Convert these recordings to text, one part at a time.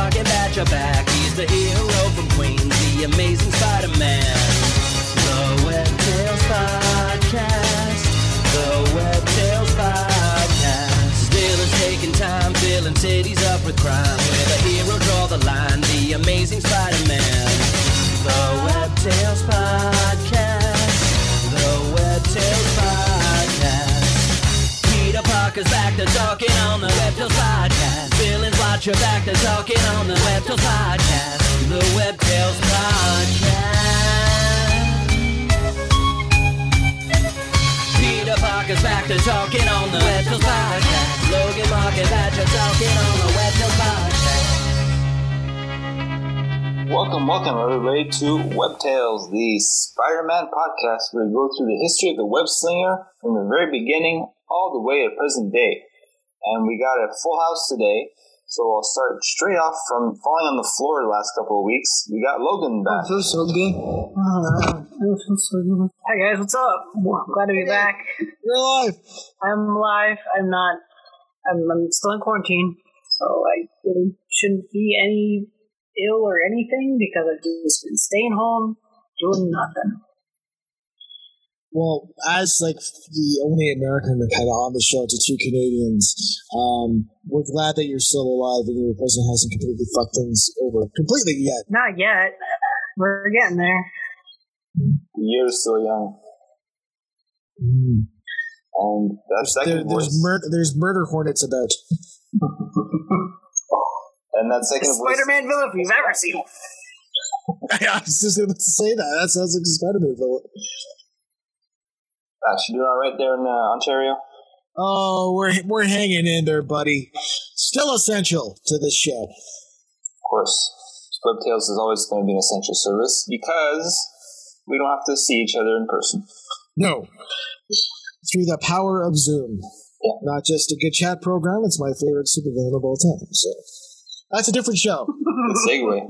Market Batch are back. He's the hero from Queens, the amazing Spider-Man. The Web Tales Podcast. The Web Tales Podcast. Villains taking time, filling cities up with crime. Where the hero draw the line, the amazing Spider-Man. The Web Tales Podcast. Parker's back to talking on the Web Tales Podcast. Villains watch your back to talking on the Web Tales Podcast. The Web Tales Podcast. Peter Parker's back to talking on the Web Tales Podcast. Logan Mark and Badger talking on the Web Tales Podcast. Welcome, welcome everybody to Web Tales, the Spider-Man podcast where we go through the history of the web slinger from the very beginning all the way to present day. And we got a full house today, so I'll start straight off from falling on the floor the last couple of weeks. We got Logan back. feels uh, so good. Hi guys, what's up? Glad to be back. You're alive. I'm alive. I'm not. I'm, I'm still in quarantine, so I really shouldn't be any ill or anything because I've just been staying home doing nothing. Well, as like the only American that had on the show to two Canadians, um, we're glad that you're still alive and your president hasn't completely fucked things over completely yet. Not yet. We're getting there. You're still young. Mm. And that There, there's voice, mur- there's murder hornets about. and that second voice, Spider-Man villain if you've ever seen. one. I was just about to say that. That sounds like a Spider-Man villain. Ash, you doing all right there in uh, Ontario? Oh, we're we're hanging in there, buddy. Still essential to this show. Of course. Web Tales is always going to be an essential service because we don't have to see each other in person. No, through the power of Zoom. Yeah. Not just a good chat program. It's my favorite supervillain of all time. So that's a different show. Good segue.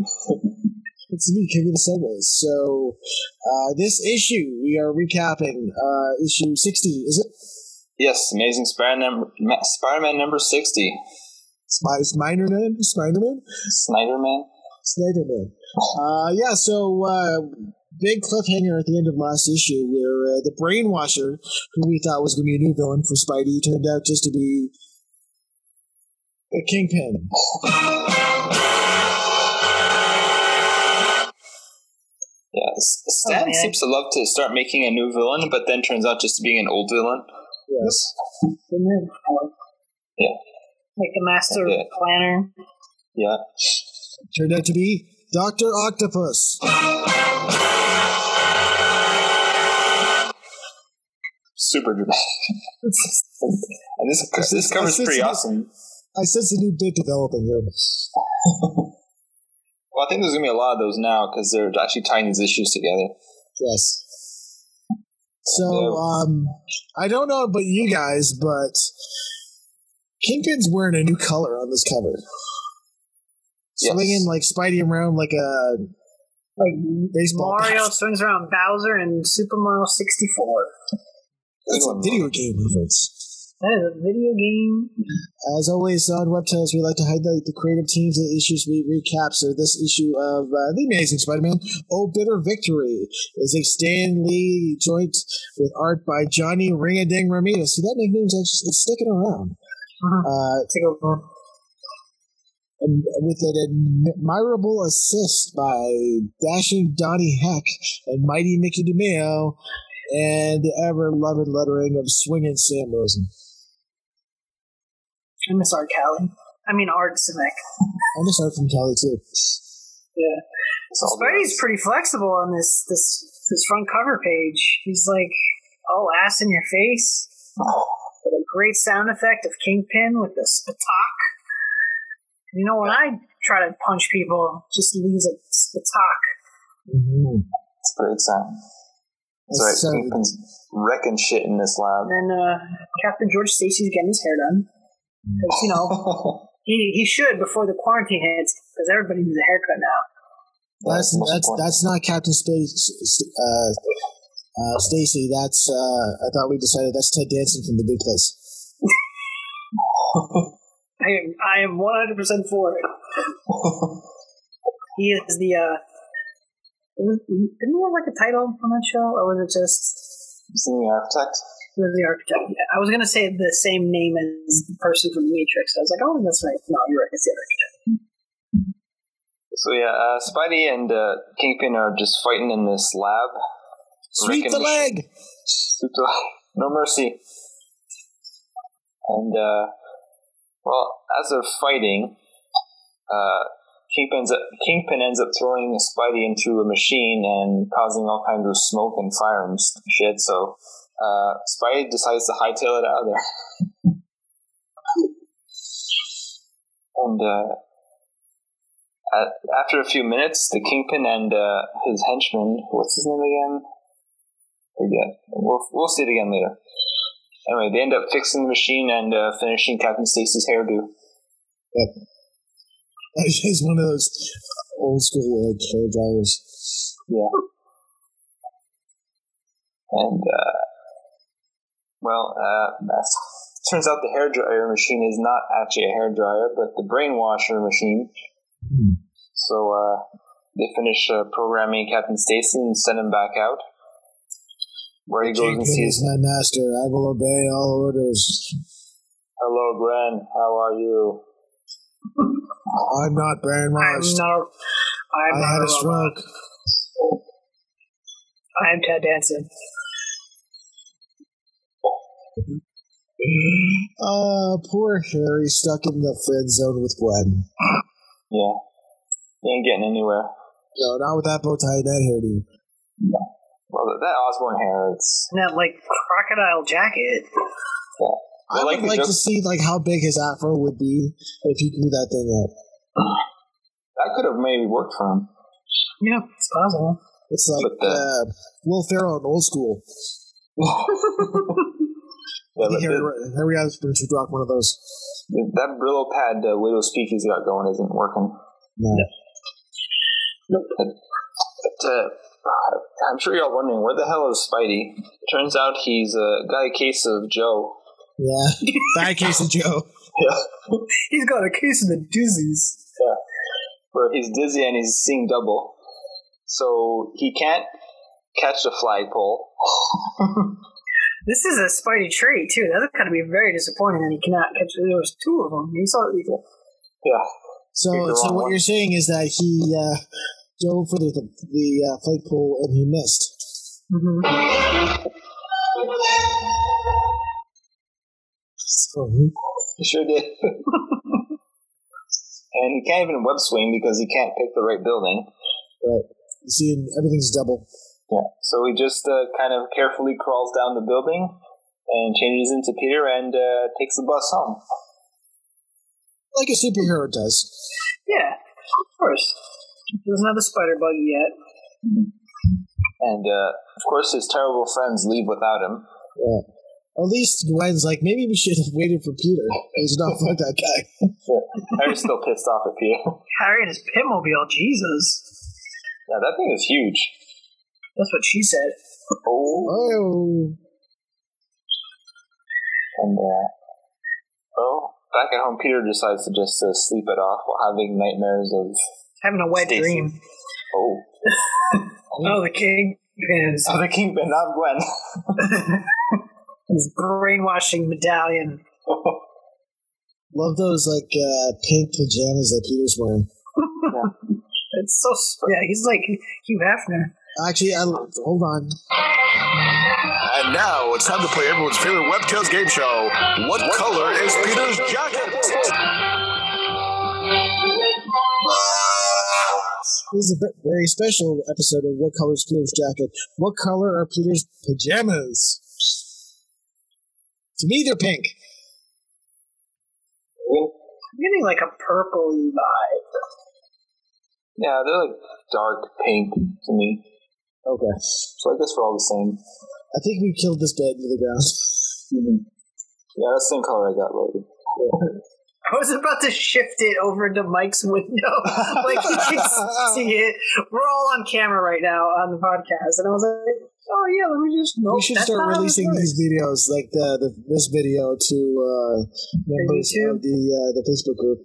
It's me, the Segways. So, uh, this issue, we are recapping uh, issue 60, is it? Yes, Amazing Spider-Man number, Ma- Spider-Man number 60. Spy- Spider-Man? Spider-Man? Snyderman? Snyderman. Uh, yeah, so, uh, big cliffhanger at the end of last issue where uh, the Brainwasher, who we thought was going to be a new villain for Spidey, turned out just to be a Kingpin. Oh, Stan Oh, seems to love to start making a new villain, but then turns out just to being an old villain. Yes. Been there. Yeah. Like the master Yeah. planner. Yeah. Turned out to be Dr. Octopus. Super dramatic. and this this cover's pretty awesome. I sense a new bit developing here. Well, I think there's going to be a lot of those now because they're actually tying these issues together. Yes. So, um, I don't know about you guys, but Kingpin's wearing a new color on this cover. Yes. Swinging like Spidey around like a Like baseball. Mario bat. swings around Bowser in Super Mario 64. That's a video game reference. That is a video game. As always on Web Tales, we like to highlight the creative teams and issues we recap. So this issue of uh, The Amazing Spider-Man, Oh Bitter Victory, is a Stan Lee joint with art by Johnny Ring-a-Ding Romita. See, that nickname's actually it's sticking around. Uh-huh. Uh, Take and with an admirable assist by dashing Donnie Heck and mighty Mickey DeMeo, and the ever-loving lettering of swinging Sam Rosen. I miss Art Callie. I mean Art Simic. I miss art from Kelly too. Yeah. It's all Spidey's pretty flexible on this this this front cover page. He's like all ass in your face. With a great sound effect of Kingpin with the spatak. You know when I try to punch people, just leaves a spatak. Mm-hmm. It's a great sound. That's right. So- Kingpin's wrecking shit in this lab. And then uh, Captain George Stacy's getting his hair done. Because, you know, he, he should before the quarantine hits, because everybody needs a haircut now. That's the that's that's not Captain Space. Uh, uh, Stacy, that's uh, I thought we decided that's Ted Danson from The Big Place. I am I am one hundred percent for it. he is the. uh Didn't he have like a title on that show, or was it just Isn't the architect? He was the architect? Yeah, I was gonna say the same name as the person from the Matrix. I was like, oh, that's right. No, you're right. It's the architect. So yeah, uh, Spidey and uh, Kingpin are just fighting in this lab. Sweep the leg. Sweep the leg. No mercy. And uh, well, as they're fighting, uh, Kingpin's, Kingpin ends up throwing Spidey into a machine and causing all kinds of smoke and fire and shit. So uh, Spidey decides to hightail it out of there. and uh, at, after a few minutes, the Kingpin and uh, his henchman, what's his name again? Forget. We'll, we'll see it again later. Anyway, they end up fixing the machine and uh, finishing Captain Stacy's hairdo. Yep. He's one of those old school like hair dryers. Yeah. And, uh, well, uh, that's, turns out the hair dryer machine is not actually a hair dryer, but the brainwasher machine. Hmm. So, uh, they finish uh, programming Captain Stacy and send him back out. Where he goes and sees, is my master. I will obey all orders. Hello, Gwen, how are you? I'm not brainwashed. I'm brainwashed. not. I'm I not had a robot. stroke. I'm Ted Danson. Uh, poor Harry stuck in the friend zone with Gwen. Yeah. He ain't getting anywhere. No, not with that bow tie and that hairdo. Well, that, that Osborn hair, it's. And that like crocodile jacket. I I like would the like joke- to see like how big his afro would be if he grew that thing up. That could have maybe worked for him. Yeah, it's possible. It's like But the- uh, Will Ferrell in old school. Yeah, I but think Harry, the, Harry Osborn should rock one of those. that Brillo pad uh, Widow Speaky's got going isn't working. No. But, uh, I'm sure you're all wondering where the hell is Spidey? Turns out he's uh, got a case of Joe. Yeah. Bad case of Joe. Yeah, He's got a case of the dizzies. Yeah, where he's dizzy and he's seeing double. So he can't catch the flagpole. This is a Spidey trait too. That's got to be very disappointing that he cannot catch. There was two of them. He saw. it Yeah. So, so what one. you're saying is that he uh, dove for the the, the uh, flagpole and he missed. Mm-hmm. So, hmm. He sure did. and he can't even web swing because he can't pick the right building. right. You see, everything's double. Yeah. So he just uh, kind of carefully crawls down the building and changes into Peter and uh, takes the bus home. Like a superhero does. Yeah, of course. He doesn't have the spider buggy yet. And uh, of course, his terrible friends leave without him. Yeah. At least Gwen's like, maybe we should have waited for Peter. He's not fuck that guy. Harry's still pissed off at Peter. Harry and his pitmobile. Jesus, Yeah, that thing is huge. That's what she said. Oh. Oh. And, uh, oh, back at home, Peter decides to just uh, sleep it off while having nightmares of, Having a wet Stacy. dream. oh, Oh, the king is oh the Kingpin, not Gwen. his brainwashing medallion. Love those like uh, pink pajamas that Peter's wearing. It's so yeah. He's like Hugh Hefner. Actually, I, hold on. And now it's time to play everyone's favorite WebTales game show. What, color is Peter's jacket? This is a very special episode of What Color is Peter's Jacket? What color are Peter's pajamas? To me, they're pink. I'm getting like a purpley vibe. Yeah, they're like dark pink to me. Okay. So I guess we're all the same. I think we killed this bed into the ground. Yeah, that's the same color I got loaded. I was about to shift it over to Mike's window, like you can see it. We're all on camera right now on the podcast, and I was like, "Oh yeah, let me just." Nope, we should that's start not how this releasing these videos, like the, the this video, to uh, members of the uh, the Facebook group.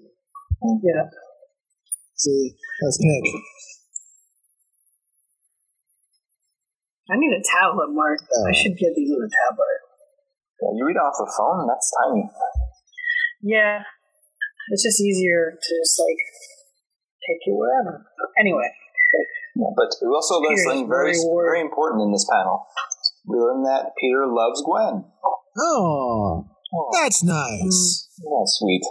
Yeah, See, that's pink. I need a tablet, Mark. Oh. I should get these on a tablet. Yeah, you read off the phone? That's tiny. Yeah, it's just easier to just like take it wherever. Anyway, Yeah, but we also learned something very, very very important in this panel. We learned that Peter loves Gwen. Oh, Oh, that's nice. that's sweet.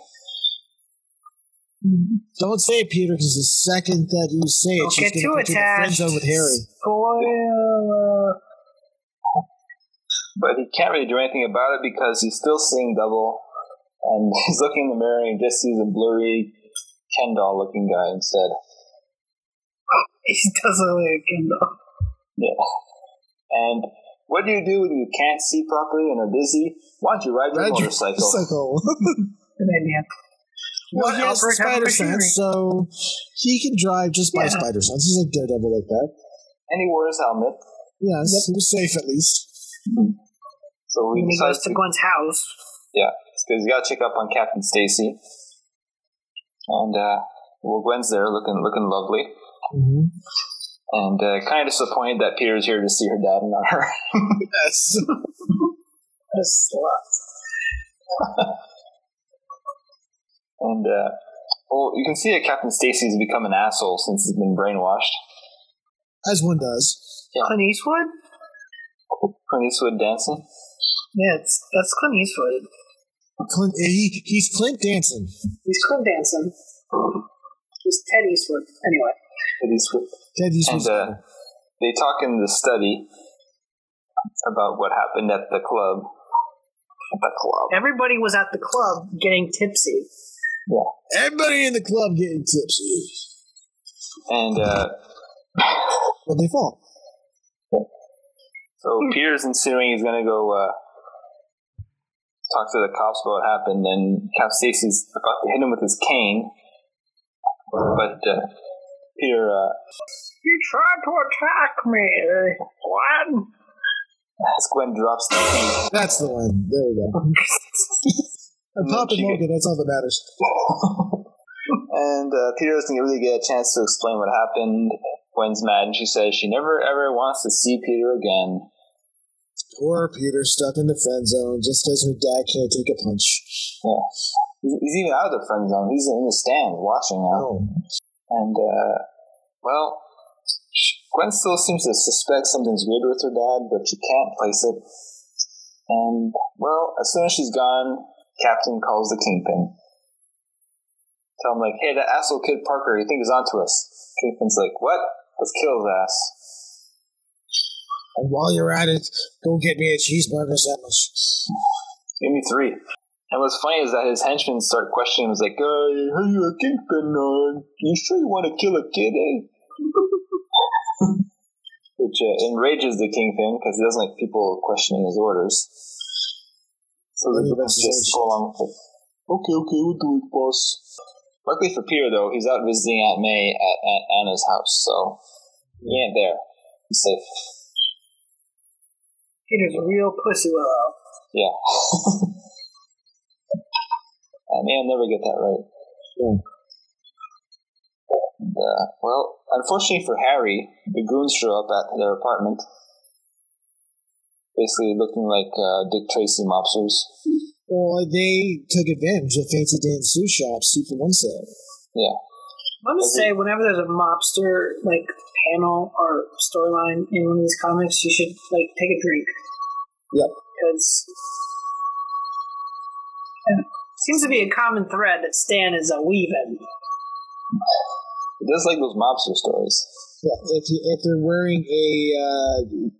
Mm-hmm. Don't say it, Peter, because the second that you say it, don't she's going too to put you in the friend attached. zone with Harry. Spoiler. But he can't really do anything about it because he's still seeing double. And he's looking in the mirror and just sees a blurry Ken doll looking guy instead. He does look like a Kindle. Yeah. And what do you do when you can't see properly and are dizzy? Why don't you ride your Ride your motorcycle? motorcycle. Good idea. Well, What he has the spider sense, so he can drive just by Yeah. spider sense. He's like daredevil like that. And he wore his helmet. Yes, he was safe at least. So he When he goes decides to to, Gwen's house. yeah, because he got to check up on Captain Stacy. And uh, well, Gwen's there looking looking lovely, Mm-hmm. and uh, kind of disappointed that Peter's here to see her dad and not her. Yes. That's a lot. And uh, well, you can see that Captain Stacy's become an asshole since he's been brainwashed. As one does. Clint Eastwood? Clint Eastwood dancing. Yeah, it's, that's Clint Eastwood. Clint, he, he's Clint dancing. He's Clint dancing. He's Ted Eastwood. Anyway. Clint Eastwood. Ted And uh, they talk in the study about what happened at the club. At the club. Everybody was at the club getting tipsy. Everybody in the club getting tipsy. And uh, But they fall. so Peter's insinuating he's going to go uh, talk to the cops about what happened. And Cap Stacy's about to hit him with his cane. But uh, Peter uh, You tried to attack me. What? as Gwen drops the cane. That's the one. There we go. And Pop and Logan, that's all that matters. and uh, Peter doesn't really get a chance to explain what happened. Gwen's mad, and she says she never ever wants to see Peter again. Poor Peter stuck in the friend zone just as her dad can't take a punch. Yeah. He's, he's even out of the friend zone. He's in the stand watching now. Oh. And, uh, well, Gwen still seems to suspect something's weird with her dad, but she can't place it. And, well, as soon as she's gone, Captain calls the Kingpin. Tell him, like, hey, that asshole kid Parker, you think he's onto us. Kingpin's like, what? Let's kill his ass. And while you're at it, go get me a cheeseburger sandwich. Give me three. And what's funny is that his henchmen start questioning him. He's like, uh, hey, you a kingpin, uh, you sure you want to kill a kid, eh? Which uh, enrages the kingpin because he doesn't like people questioning his orders. So the Yeah, villains that's just go along with it. Okay, okay, we'll do it, boss. Luckily for Peter, though, he's out visiting Aunt May at Aunt Anna's house, so he ain't there. He's safe. Peter's a real pussy willow. Yeah. I may I'll never get that right. Yeah. And, uh, well, unfortunately for Harry, the goons show up at their apartment. Basically looking like uh, Dick Tracy mobsters. Well, they took advantage of Fancy Dan's sous shop's two for one sale. Yeah. I'm gonna say whenever there's a mobster like panel or storyline in one of these comics, you should like take a drink. Yep. Because it seems to be a common thread that Stan is a weaving. It does like those mobster stories. Yeah, if you, if they're wearing a uh,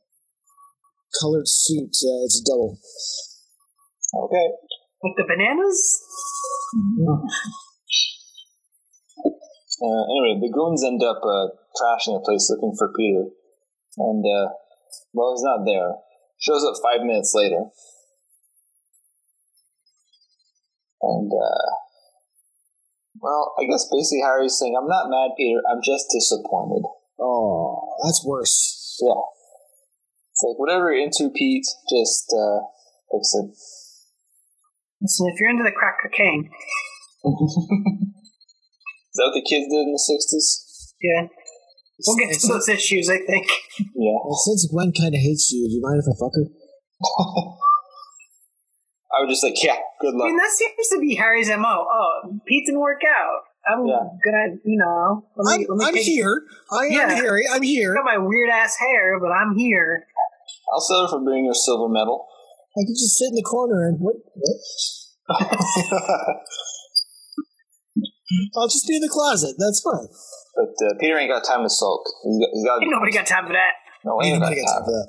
colored suit, uh, it's a double. Okay. Like the bananas? Uh, anyway, the goons end up uh, trashing the place looking for Peter. And, uh, well, he's not there. Shows up five minutes later. And, uh, well, I guess basically Harry's saying, I'm not mad, Peter, I'm just disappointed. Oh, that's worse. Yeah. It's like, whatever you're into, Pete, just, uh, fix it. Listen, if you're into the crack cocaine, Is that what the kids did in the 60s? Yeah. We'll get to And those issues, I think. Yeah. Well, since Gwen kind of hates you, do you mind if I fuck her? I was just like, yeah, good luck. I luck. mean, that seems to be Harry's MO. Oh, Pete didn't work out. I'm Yeah. gonna, you know, let me, I'm, let me I'm here. I am Harry. I'm I here. got my weird ass hair, but I'm here. I'll settle for being your silver medal. I can just sit in the corner and what? what? I'll just be in the closet. That's fine. But uh, Peter ain't got time to sulk. He's got, he's got Ain't nobody got time for that. no, he ain't got Nobody gets time. up for that.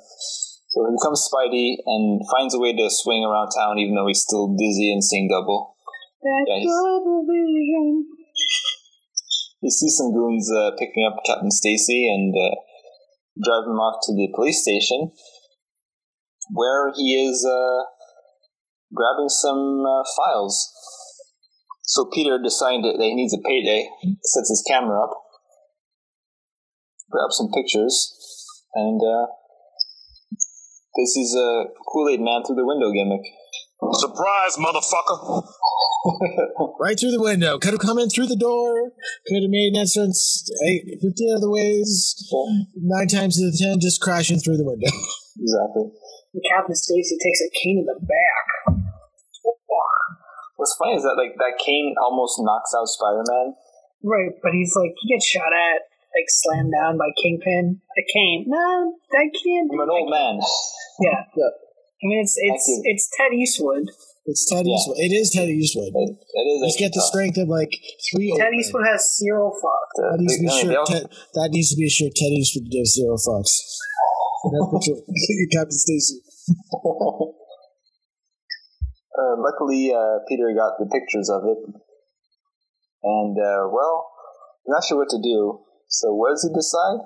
So he becomes Spidey and finds a way to swing around town, even though he's still dizzy and seeing double. That Yeah, double vision. He sees some goons uh, picking up Captain Stacy and uh, drive him off to the police station, where he is uh, grabbing some uh, files. So Peter decided that he needs a payday, sets his camera up, grabs some pictures, and uh, this is a Kool Aid Man through the window gimmick. Surprise, motherfucker. Right through the window. Could have come in through the door. Could have made an entrance eight, 15 other ways. Nine times out of ten, just crashing through the window. Exactly. And Captain Stacy takes a cane in the back. What's funny is that like that cane almost knocks out Spider-Man. Right, but he's like, he gets shot at, like slammed down by Kingpin. A cane. No, that can't. I'm an old man. Yeah. I mean, it's it's it's Ted Eastwood. It's Ted Yeah. Eastwood. It is Ted Eastwood. It, it is. Let's get the uh, strength of like three old Ted men. Eastwood has zero fuck. tough. That needs to be I mean, a they shirt. all- Ted, that needs to be a shirt. Ted Eastwood gives zero fucks. That picture, Captain Stacy. uh, luckily, uh, Peter got the pictures of it, and uh, well, not sure what to do. So what does he decide?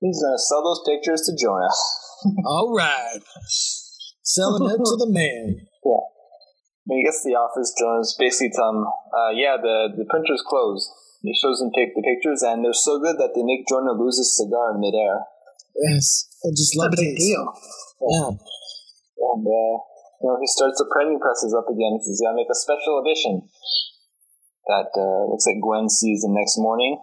He's gonna sell those pictures to Jonah. All right, selling it to the man. yeah. When he gets to the office, Jonah's basically telling him, uh, "Yeah, the the printer's closed." He shows him take the pictures, and they're so good that they make Jonah lose his cigar in midair. Yes, and just It's a big levitates. deal. Yeah, And uh, you know, he starts the printing presses up again. He says he's gonna make a special edition that uh, looks like Gwen sees the next morning.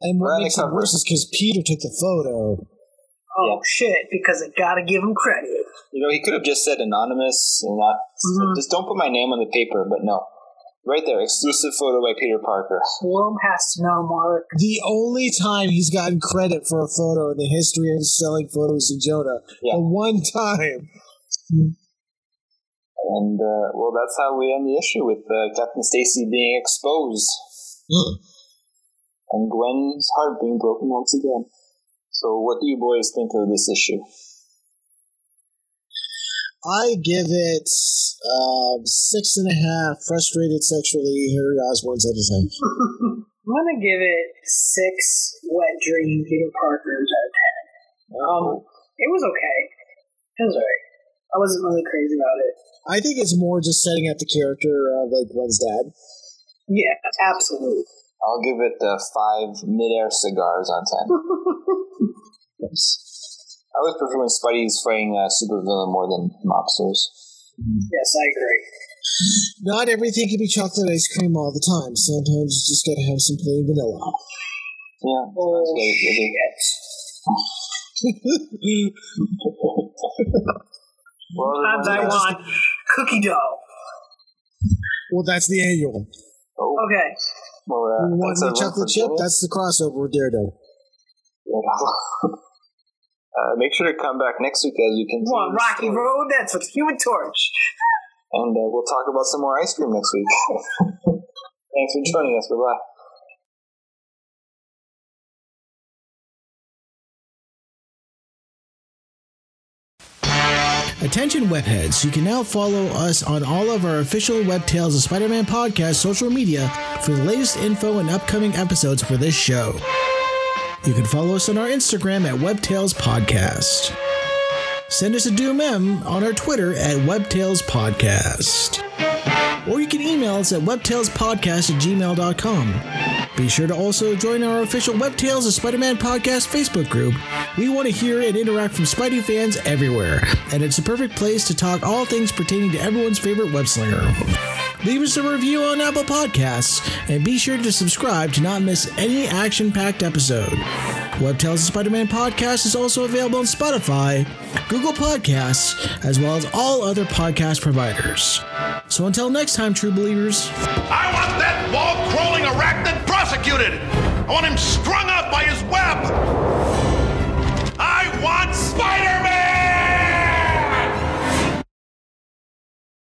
and We're what makes it worse is because Peter took the photo. Oh shit! Because I gotta give him credit. You know, he could have just said anonymous and not Mhm. just don't put my name on the paper, but no. Right there, exclusive photo by Peter Parker. World has to know, Mark. The only time he's gotten credit for a photo in the history of selling photos to Jonah. Yeah. The one time. And uh, well, that's how we end the issue with uh, Captain Stacy being exposed and Gwen's heart being broken once again. So, what do you boys think of this issue? I give it um, six and a half frustrated sexually Harry Osborn's out of ten. I'm gonna give it six wet dream Peter Parkers out of ten. Um, it was okay. It was alright. I wasn't really crazy about it. I think it's more just setting up the character of like Gwen's dad. Yeah, absolutely. I'll give it uh, five midair cigars on ten. I always prefer when Spidey's fighting a supervillain more than mobsters. Yes, I agree. Not everything can be chocolate ice cream all the time. Sometimes you just gotta have some plain vanilla. Yeah, Oh, that's what it is. Well, Sometimes I everyone- want cookie dough. well, that's the annual. Oh, Okay. well, uh, You want thanks the chocolate chip? joining. That's the crossover with Daredevil. uh, make sure to come back next week as we continue. Come on, the Rocky story. Road. That's with Human Torch. And uh, we'll talk about some more ice cream next week. Thanks for joining us. Bye bye. Attention webheads, you can now follow us on all of our official Web Tales of Spider-Man podcast social media for the latest info and upcoming episodes for this show. You can follow us on our Instagram at WebTales Podcast. Send us a DM on our Twitter at WebTales Podcast. Or you can email us at webtalespodcast at gmail.com. Be sure to also join our official Web Tales of Spider-Man podcast Facebook group. We want to hear and interact from Spidey fans everywhere, and it's a perfect place to talk all things pertaining to everyone's favorite web slinger leave us a review on Apple Podcasts, and be sure to subscribe to not miss any action packed episode. Web Tales of Spider Man podcast is also available on Spotify, Google Podcasts, as well as all other podcast providers. So until next time, true believers. I want that wall crawling arachnid prosecuted! I want him strung up by his web! I want Spider